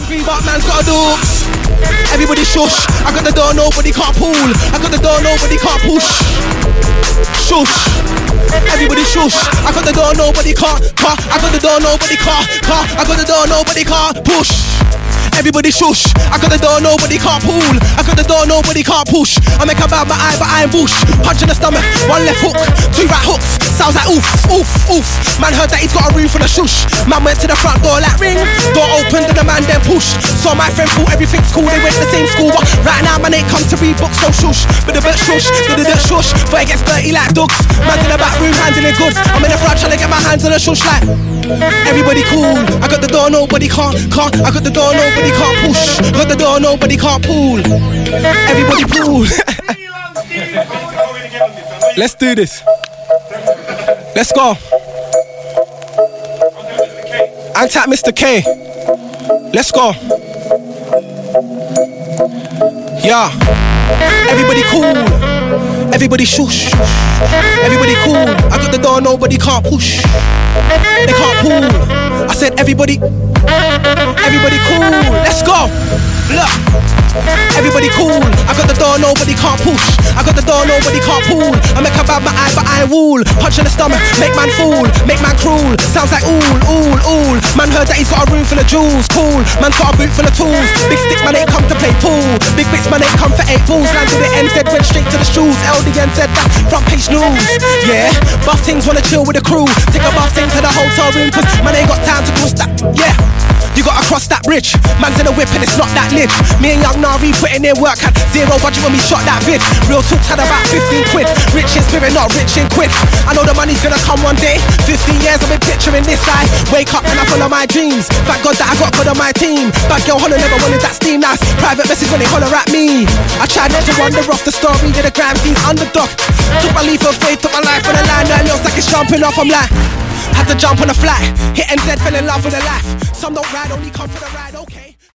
Hungry, but man's got a dog. Everybody shush. I got the door, nobody can't pull. I got the door, nobody can't push. Shush. Everybody shush. I got the door, nobody can't. Car. I got the door, nobody can't. Car. I got the door, nobody can't push. Everybody shush. I got the door, nobody can't pull. I got the door, nobody can't push. I make a bad my eye, but I ain't bush. Punch in the stomach, one left hook, two right hooks. Sounds like oof, oof, oof. Man heard that he's got a room for the shush. Man went to the front door like ring. Door opened and the man then pushed. So my friend thought everything's cool. They went to the same school, but right now man ain't come to read books, so shush. But the bit shush, but the dirt shush. But it gets dirty like dogs. Man's in the back room handling goods. I'm in the front trying to get my hands on the shush like. Everybody cool. I got the door, nobody can't, can't. I got the door, nobody can't push. Got the door, nobody can't pull. Everybody pull. Let's do this. Let's go. Antac Mr. K. Let's go. Yeah. Everybody cool. Everybody shush. Everybody cool. I got the door, nobody can't push. They can't pull. I said everybody. Everybody cool. Let's go. Look. Everybody cool. I got the door, nobody can't push. I got the door, nobody can't pull. I make a bad my eye, but I wool. Punch in the stomach, make man fool, make man cruel. Sounds like ooh, ooh, ooh. Man heard that he's got a room full of jewels, cool. Man got a boot full of tools. Big stick man ain't come to play pool. Big bits man ain't come eight balls. Landed the NZ, went straight to the shoes. LDN said that front page news. Yeah, buff things wanna chill with the crew. Take a buff thing to the hotel room, cause man ain't got time to cross that. Yeah. You gotta cross that bridge. Man's in a whip and it's not that lit. Me and Young Nari putting in work had zero budget when we shot that vid. Real talks had about 15 quid. Rich in spirit, not rich in quick. I know the money's gonna come one day. 15 years I've been picturing this side. Wake up and I follow my dreams. Thank God that I got God on my team. Bad girl holler never wanted that steam. Nice private message when they holler at me. I tried not to wander off the story. Did a gram fees underdog. Took my leap of faith, took my life on the line. Now it looks like it's jumping off. I'm like. Had to jump on a flat, hit NZ, fell in love with a laugh. Some don't ride, only come for the ride, okay.